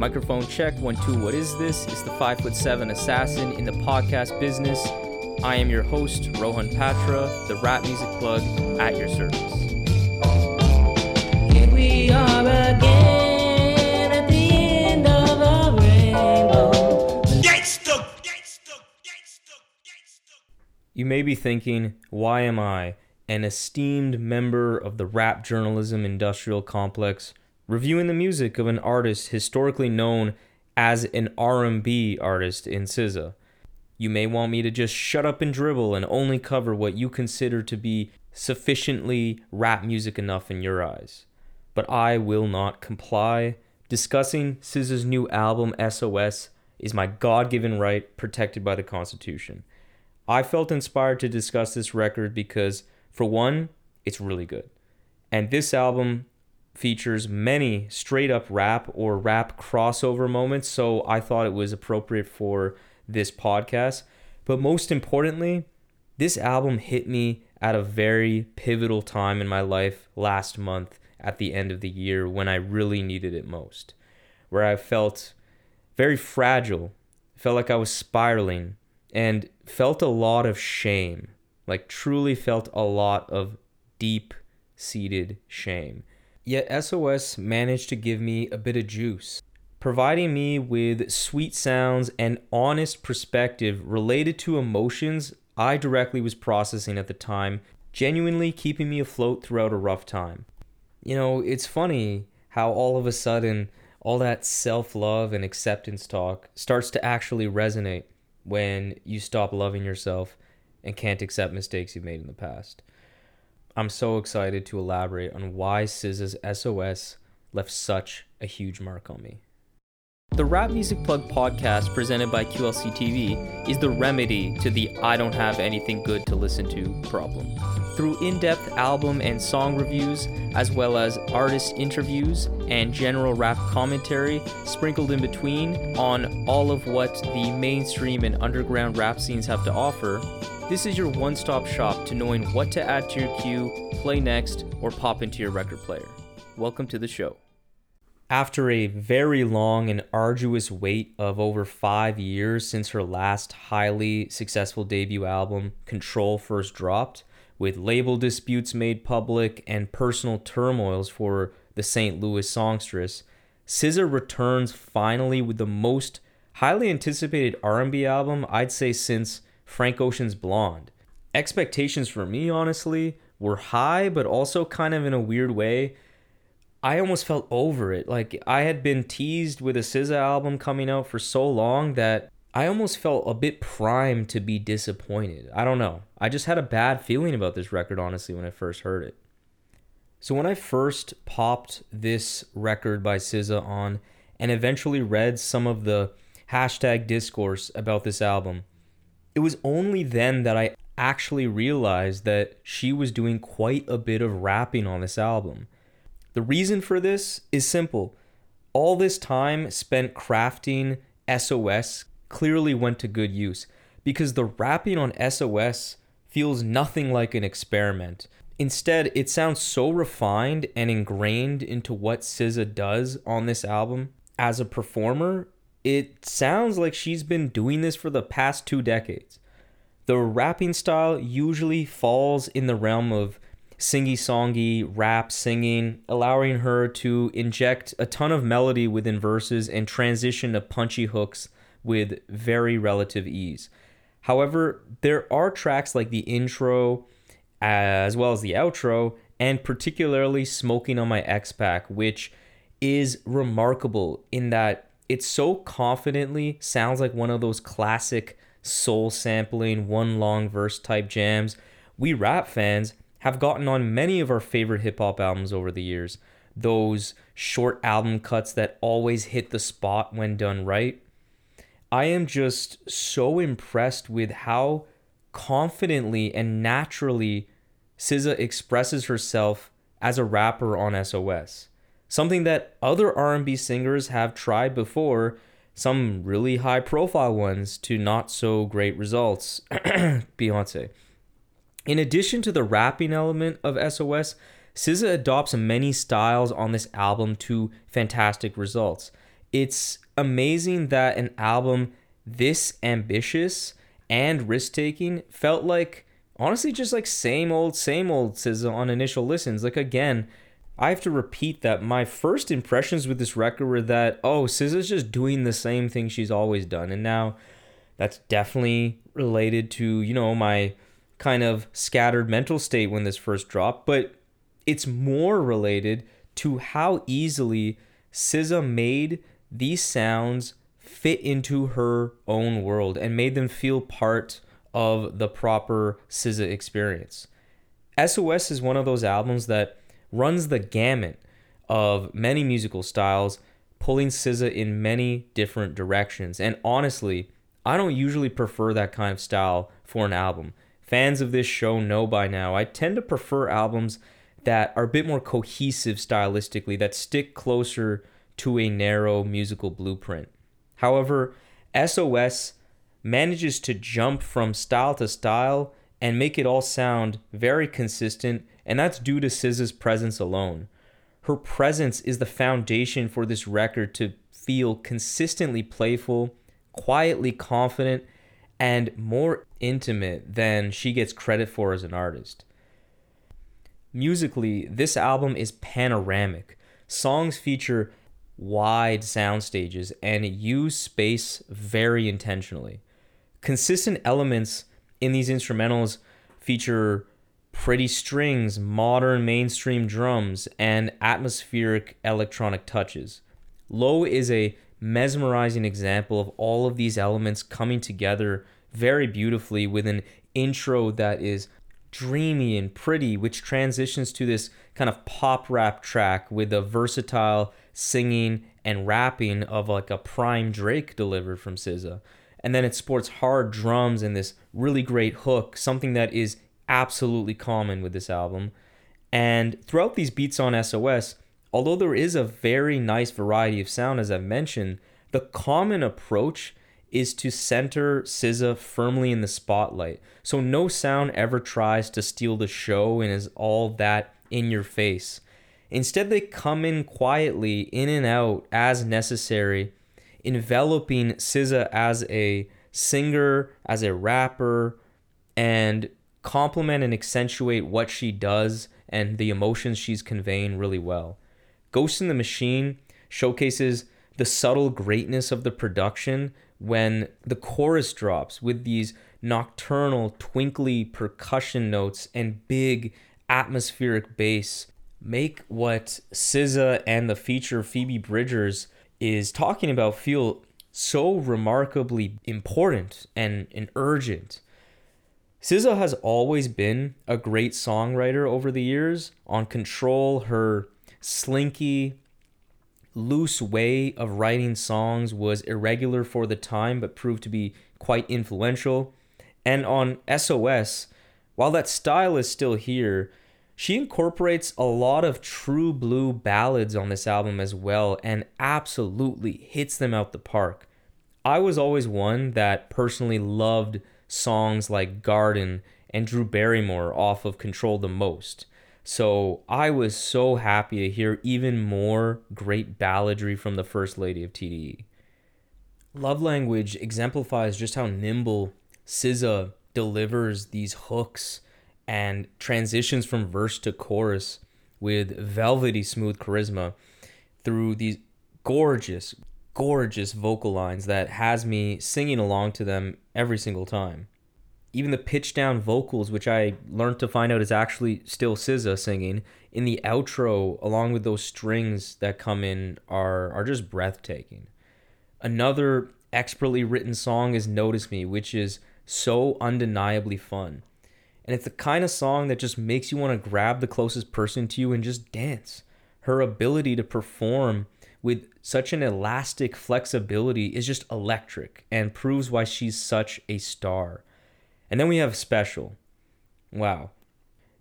Microphone check, one, two, what is this? It's the five foot seven assassin in the podcast business. I am your host, Rohan Patra, the rap music plug at your service. Here we are again at the end of a rainbow. You may be thinking, why am I, an esteemed member of the rap journalism industrial complex, reviewing the music of an artist historically known as an R&B artist in SZA? You may want me to just shut up and dribble and only cover what you consider to be sufficiently rap music enough in your eyes. But I will not comply. Discussing SZA's new album SOS is my God-given right protected by the Constitution. I felt inspired to discuss this record because, for one, it's really good. And this album features many straight up rap or rap crossover moments, so I thought it was appropriate for this podcast. But most importantly, this album hit me at a very pivotal time in my life last month at the end of the year when I really needed it most, where I felt very fragile, felt like I was spiraling, and felt a lot of shame. Like, truly felt a lot of deep seated shame. Yet SOS managed to give me a bit of juice, providing me with sweet sounds and honest perspective related to emotions I directly was processing at the time, genuinely keeping me afloat throughout a rough time. You know, it's funny how all of a sudden all that self love and acceptance talk starts to actually resonate when you stop loving yourself and can't accept mistakes you've made in the past. I'm so excited to elaborate on why SZA's SOS left such a huge mark on me. The Rap Music Plug podcast presented by QLC TV is the remedy to the I don't have anything good to listen to problem. Through in depth album and song reviews, as well as artist interviews and general rap commentary sprinkled in between on all of what the mainstream and underground rap scenes have to offer, this is your one stop shop to knowing what to add to your queue, play next, or pop into your record player. Welcome to the show. After a very long and arduous wait of over five years since her last highly successful debut album, Control, first dropped, with label disputes made public and personal turmoils for the St. Louis songstress, SZA returns finally with the most highly anticipated R&B album I'd say since Frank Ocean's Blonde. Expectations for me, honestly, were high, but also kind of in a weird way I almost felt over it. Like I had been teased with a SZA album coming out for so long that I almost felt a bit primed to be disappointed. I don't know. I just had a bad feeling about this record honestly when I first heard it. So when I first popped this record by SZA on and eventually read some of the hashtag discourse about this album, it was only then that I actually realized that she was doing quite a bit of rapping on this album. The reason for this is simple. All this time spent crafting SOS clearly went to good use because the rapping on SOS feels nothing like an experiment. Instead, it sounds so refined and ingrained into what SZA does on this album as a performer. It sounds like she's been doing this for the past two decades. The rapping style usually falls in the realm of singy songy rap singing, allowing her to inject a ton of melody within verses and transition to punchy hooks with very relative ease. However, there are tracks like the intro as well as the outro, and particularly Smoking on My Ex Pack, which is remarkable in that it so confidently sounds like one of those classic soul sampling, one long verse type jams. We rap fans have gotten on many of our favorite hip hop albums over the years. Those short album cuts that always hit the spot when done right. I am just so impressed with how confidently and naturally SZA expresses herself as a rapper on SOS. Something that other R&B singers have tried before, some really high profile ones to not so great results. Beyonce. In addition to the rapping element of SOS, SZA adopts many styles on this album to fantastic results. It's amazing that an album this ambitious and risk taking felt like honestly just like same old same old SZA on initial listens. Like again, I have to repeat that my first impressions with this record were that oh SZA's just doing the same thing she's always done, and now that's definitely related to you know my kind of scattered mental state when this first dropped, but it's more related to how easily SZA made these sounds fit into her own world and made them feel part of the proper SZA experience. SOS is one of those albums that runs the gamut of many musical styles, pulling SZA in many different directions. And honestly, I don't usually prefer that kind of style for an album. Fans of this show know by now, I tend to prefer albums that are a bit more cohesive stylistically, that stick closer to a narrow musical blueprint. However, SOS manages to jump from style to style and make it all sound very consistent, and that's due to SZA's presence alone. Her presence is the foundation for this record to feel consistently playful, quietly confident, and more intimate than she gets credit for as an artist. Musically, this album is panoramic. Songs feature wide sound stages and use space very intentionally. Consistent elements in these instrumentals feature pretty strings, modern mainstream drums, and atmospheric electronic touches. Low is a mesmerizing example of all of these elements coming together very beautifully with an intro that is dreamy and pretty, which transitions to this kind of pop rap track with a versatile singing and rapping of like a prime Drake delivered from SZA. And then it sports hard drums and this really great hook, something that is absolutely common with this album. And throughout these beats on SOS, although there is a very nice variety of sound, as I've mentioned, the common approach is to center SZA firmly in the spotlight. So no sound ever tries to steal the show and is all that in your face. Instead, they come in quietly, in and out as necessary, enveloping SZA as a singer, as a rapper, and complement and accentuate what she does and the emotions she's conveying really well. Ghost in the Machine showcases the subtle greatness of the production when the chorus drops with these nocturnal, twinkly percussion notes and big atmospheric bass make what SZA and the feature Phoebe Bridgers is talking about feel so remarkably important and, and urgent. SZA has always been a great songwriter over the years. On Control, her slinky, loose way of writing songs was irregular for the time but proved to be quite influential. And on SOS, while that style is still here, she incorporates a lot of true blue ballads on this album as well and absolutely hits them out the park. I was always one that personally loved songs like Garden and Drew Barrymore off of Control the most. So I was so happy to hear even more great balladry from the First Lady of TDE. Love Language exemplifies just how nimble SZA delivers these hooks and transitions from verse to chorus with velvety smooth charisma through these gorgeous, gorgeous vocal lines that has me singing along to them every single time even the pitch down vocals, which I learned to find out is actually still SZA singing in the outro, along with those strings that come in, are are just breathtaking. Another expertly written song is "Notice Me," which is so undeniably fun, and it's the kind of song that just makes you want to grab the closest person to you and just dance. Her ability to perform with such an elastic flexibility is just electric and proves why she's such a star. And then we have Special. Wow.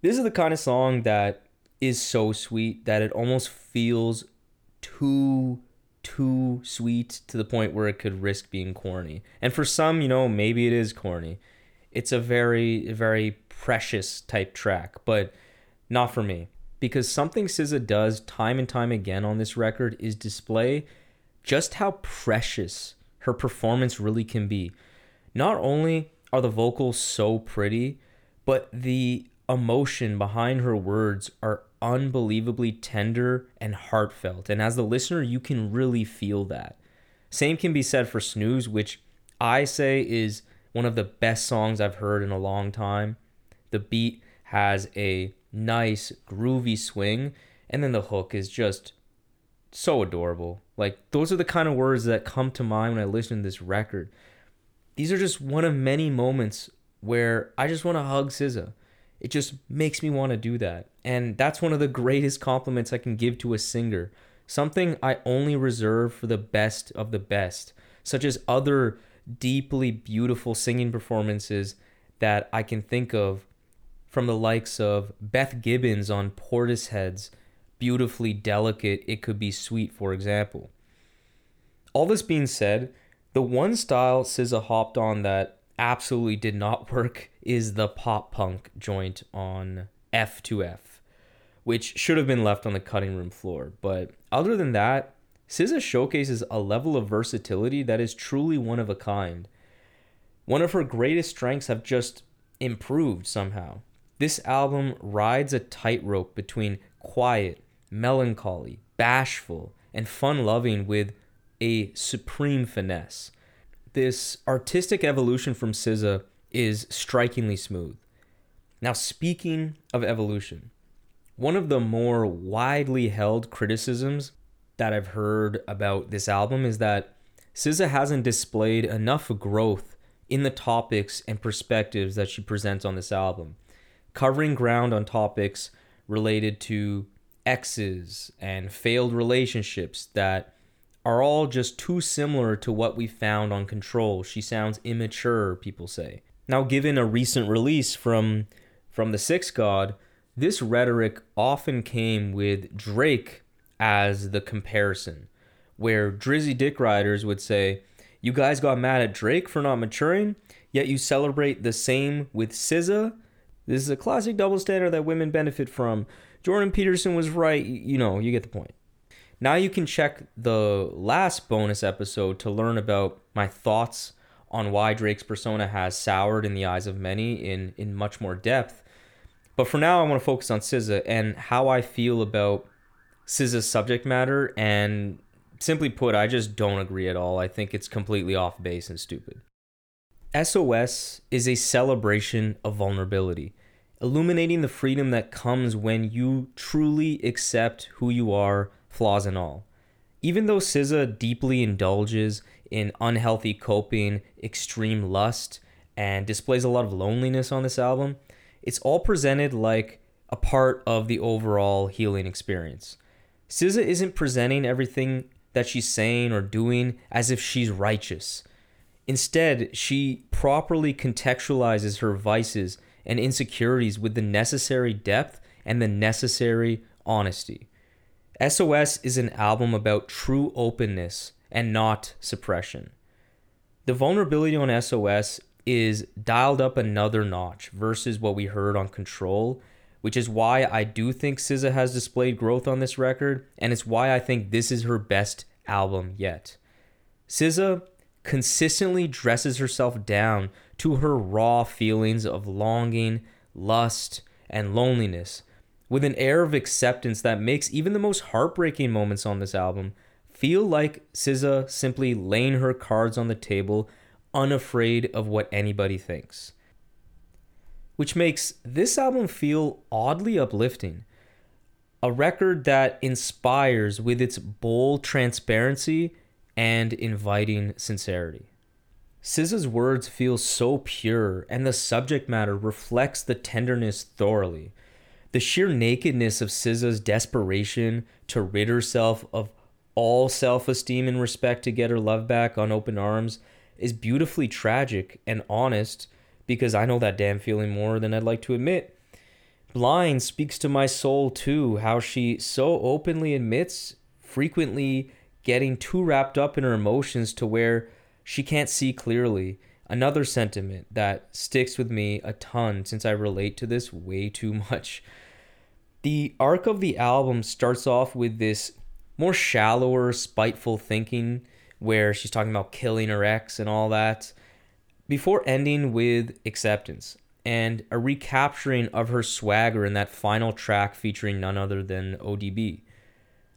This is the kind of song that is so sweet that it almost feels too too sweet to the point where it could risk being corny. And for some, you know, maybe it is corny. It's a very very precious type track, but not for me because something SZA does time and time again on this record is display just how precious her performance really can be. Not only are the vocals so pretty, but the emotion behind her words are unbelievably tender and heartfelt. And as the listener, you can really feel that. Same can be said for Snooze, which I say is one of the best songs I've heard in a long time. The beat has a nice, groovy swing, and then the hook is just so adorable. Like, those are the kind of words that come to mind when I listen to this record. These are just one of many moments where I just want to hug SZA. It just makes me want to do that. And that's one of the greatest compliments I can give to a singer. Something I only reserve for the best of the best, such as other deeply beautiful singing performances that I can think of from the likes of Beth Gibbons on Portishead's beautifully delicate It Could Be Sweet, for example. All this being said, the one style SZA hopped on that absolutely did not work is the pop punk joint on F2F, which should have been left on the cutting room floor. But other than that, SZA showcases a level of versatility that is truly one of a kind. One of her greatest strengths have just improved somehow. This album rides a tightrope between quiet, melancholy, bashful, and fun loving with a supreme finesse. This artistic evolution from SZA is strikingly smooth. Now, speaking of evolution, one of the more widely held criticisms that I've heard about this album is that SZA hasn't displayed enough growth in the topics and perspectives that she presents on this album, covering ground on topics related to exes and failed relationships that are all just too similar to what we found on Control. She sounds immature, people say. Now, given a recent release from from the Six God, this rhetoric often came with Drake as the comparison, where Drizzy Dick Riders would say, "You guys got mad at Drake for not maturing, yet you celebrate the same with SZA. This is a classic double standard that women benefit from. Jordan Peterson was right. You know, you get the point." Now you can check the last bonus episode to learn about my thoughts on why Drake's persona has soured in the eyes of many in in much more depth. But for now, I want to focus on SZA and how I feel about SZA's subject matter. And simply put, I just don't agree at all. I think it's completely off base and stupid. SOS is a celebration of vulnerability, illuminating the freedom that comes when you truly accept who you are, flaws and all. Even though SZA deeply indulges in unhealthy coping, extreme lust, and displays a lot of loneliness on this album, it's all presented like a part of the overall healing experience. SZA isn't presenting everything that she's saying or doing as if she's righteous. Instead, she properly contextualizes her vices and insecurities with the necessary depth and the necessary honesty. SOS is an album about true openness and not suppression. The vulnerability on SOS is dialed up another notch versus what we heard on Control, which is why I do think SZA has displayed growth on this record, and it's why I think this is her best album yet. SZA consistently dresses herself down to her raw feelings of longing, lust, and loneliness with an air of acceptance that makes even the most heartbreaking moments on this album feel like SZA simply laying her cards on the table, unafraid of what anybody thinks. Which makes this album feel oddly uplifting. A record that inspires with its bold transparency and inviting sincerity. SZA's words feel so pure, and the subject matter reflects the tenderness thoroughly. The sheer nakedness of SZA's desperation to rid herself of all self esteem and respect to get her love back on open arms is beautifully tragic and honest because I know that damn feeling more than I'd like to admit. Blind speaks to my soul too, how she so openly admits frequently getting too wrapped up in her emotions to where she can't see clearly. Another sentiment that sticks with me a ton since I relate to this way too much. The arc of the album starts off with this more shallower, spiteful thinking where she's talking about killing her ex and all that, before ending with acceptance and a recapturing of her swagger in that final track featuring none other than ODB.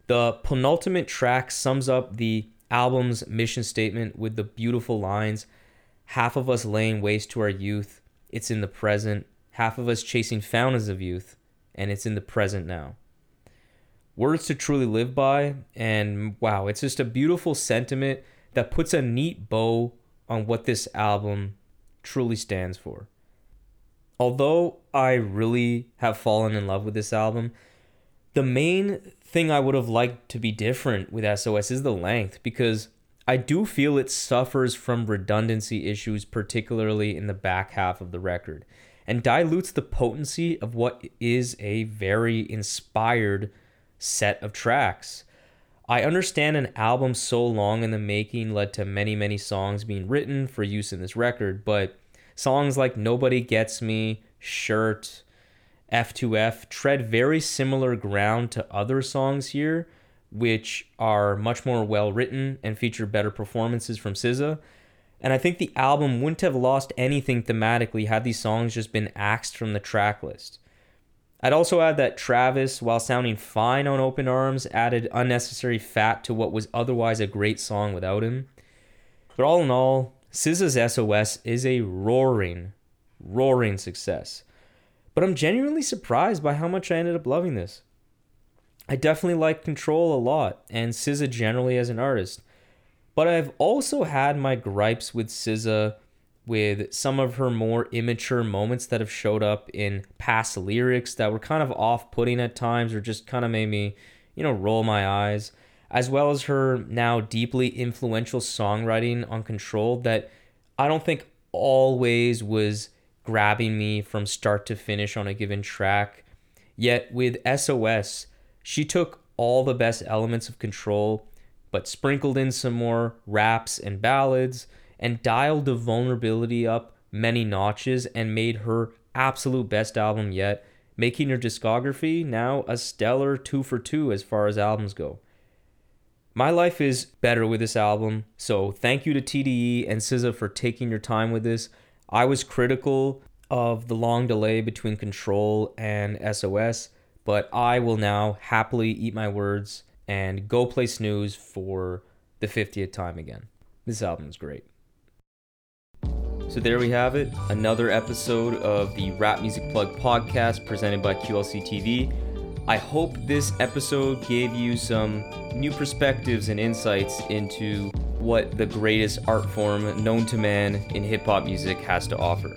The penultimate track sums up the album's mission statement with the beautiful lines Half of us laying waste to our youth, it's in the present. Half of us chasing fountains of youth, and it's in the present now. Words to truly live by, and wow, it's just a beautiful sentiment that puts a neat bow on what this album truly stands for. Although I really have fallen in love with this album, the main thing I would have liked to be different with SOS is the length because I do feel it suffers from redundancy issues, particularly in the back half of the record, and dilutes the potency of what is a very inspired set of tracks. I understand an album so long in the making led to many, many songs being written for use in this record, but songs like Nobody Gets Me, Shirt, F2F tread very similar ground to other songs here which are much more well written and feature better performances from SZA. And I think the album wouldn't have lost anything thematically had these songs just been axed from the track list. I'd also add that Travis, while sounding fine on Open Arms, added unnecessary fat to what was otherwise a great song without him. But all in all, SZA's SOS is a roaring, roaring success. But I'm genuinely surprised by how much I ended up loving this. I definitely like Control a lot and SZA generally as an artist. But I've also had my gripes with SZA with some of her more immature moments that have showed up in past lyrics that were kind of off-putting at times or just kind of made me, you know, roll my eyes, as well as her now deeply influential songwriting on Control that I don't think always was grabbing me from start to finish on a given track. Yet with SOS, she took all the best elements of control, but sprinkled in some more raps and ballads and dialed the vulnerability up many notches and made her absolute best album yet, making her discography now a stellar two for two as far as albums go. My life is better with this album, so thank you to TDE and SZA for taking your time with this. I was critical of the long delay between Control and SOS but I will now happily eat my words and go play snooze for the 50th time again. This album is great. So there we have it, another episode of the Rap Music Plug podcast presented by QLC TV. I hope this episode gave you some new perspectives and insights into what the greatest art form known to man in hip hop music has to offer.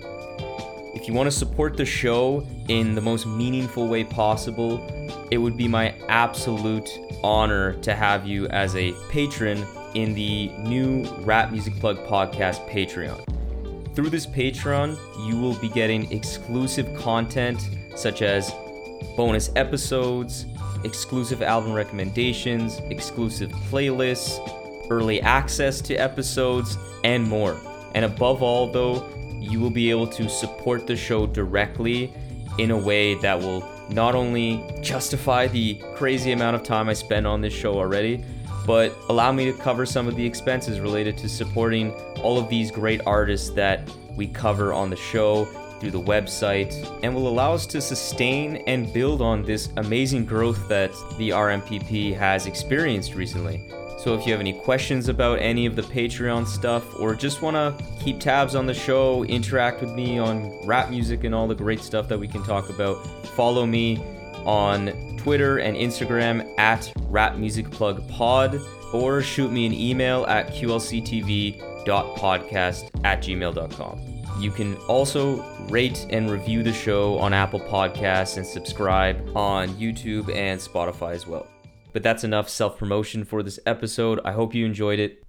If you want to support the show in the most meaningful way possible, it would be my absolute honor to have you as a patron in the new Rap Music Plug podcast Patreon. Through this Patreon, you will be getting exclusive content such as bonus episodes, exclusive album recommendations, exclusive playlists, early access to episodes, and more. And above all, though, you will be able to support the show directly in a way that will not only justify the crazy amount of time I spend on this show already, but allow me to cover some of the expenses related to supporting all of these great artists that we cover on the show through the website and will allow us to sustain and build on this amazing growth that the RMPP has experienced recently. So if you have any questions about any of the Patreon stuff or just want to keep tabs on the show, interact with me on rap music and all the great stuff that we can talk about, follow me on Twitter and Instagram at Rap Music Plug Pod or shoot me an email at qlctv.podcast at gmail.com. You can also rate and review the show on Apple Podcasts and subscribe on YouTube and Spotify as well. But that's enough self promotion for this episode. I hope you enjoyed it.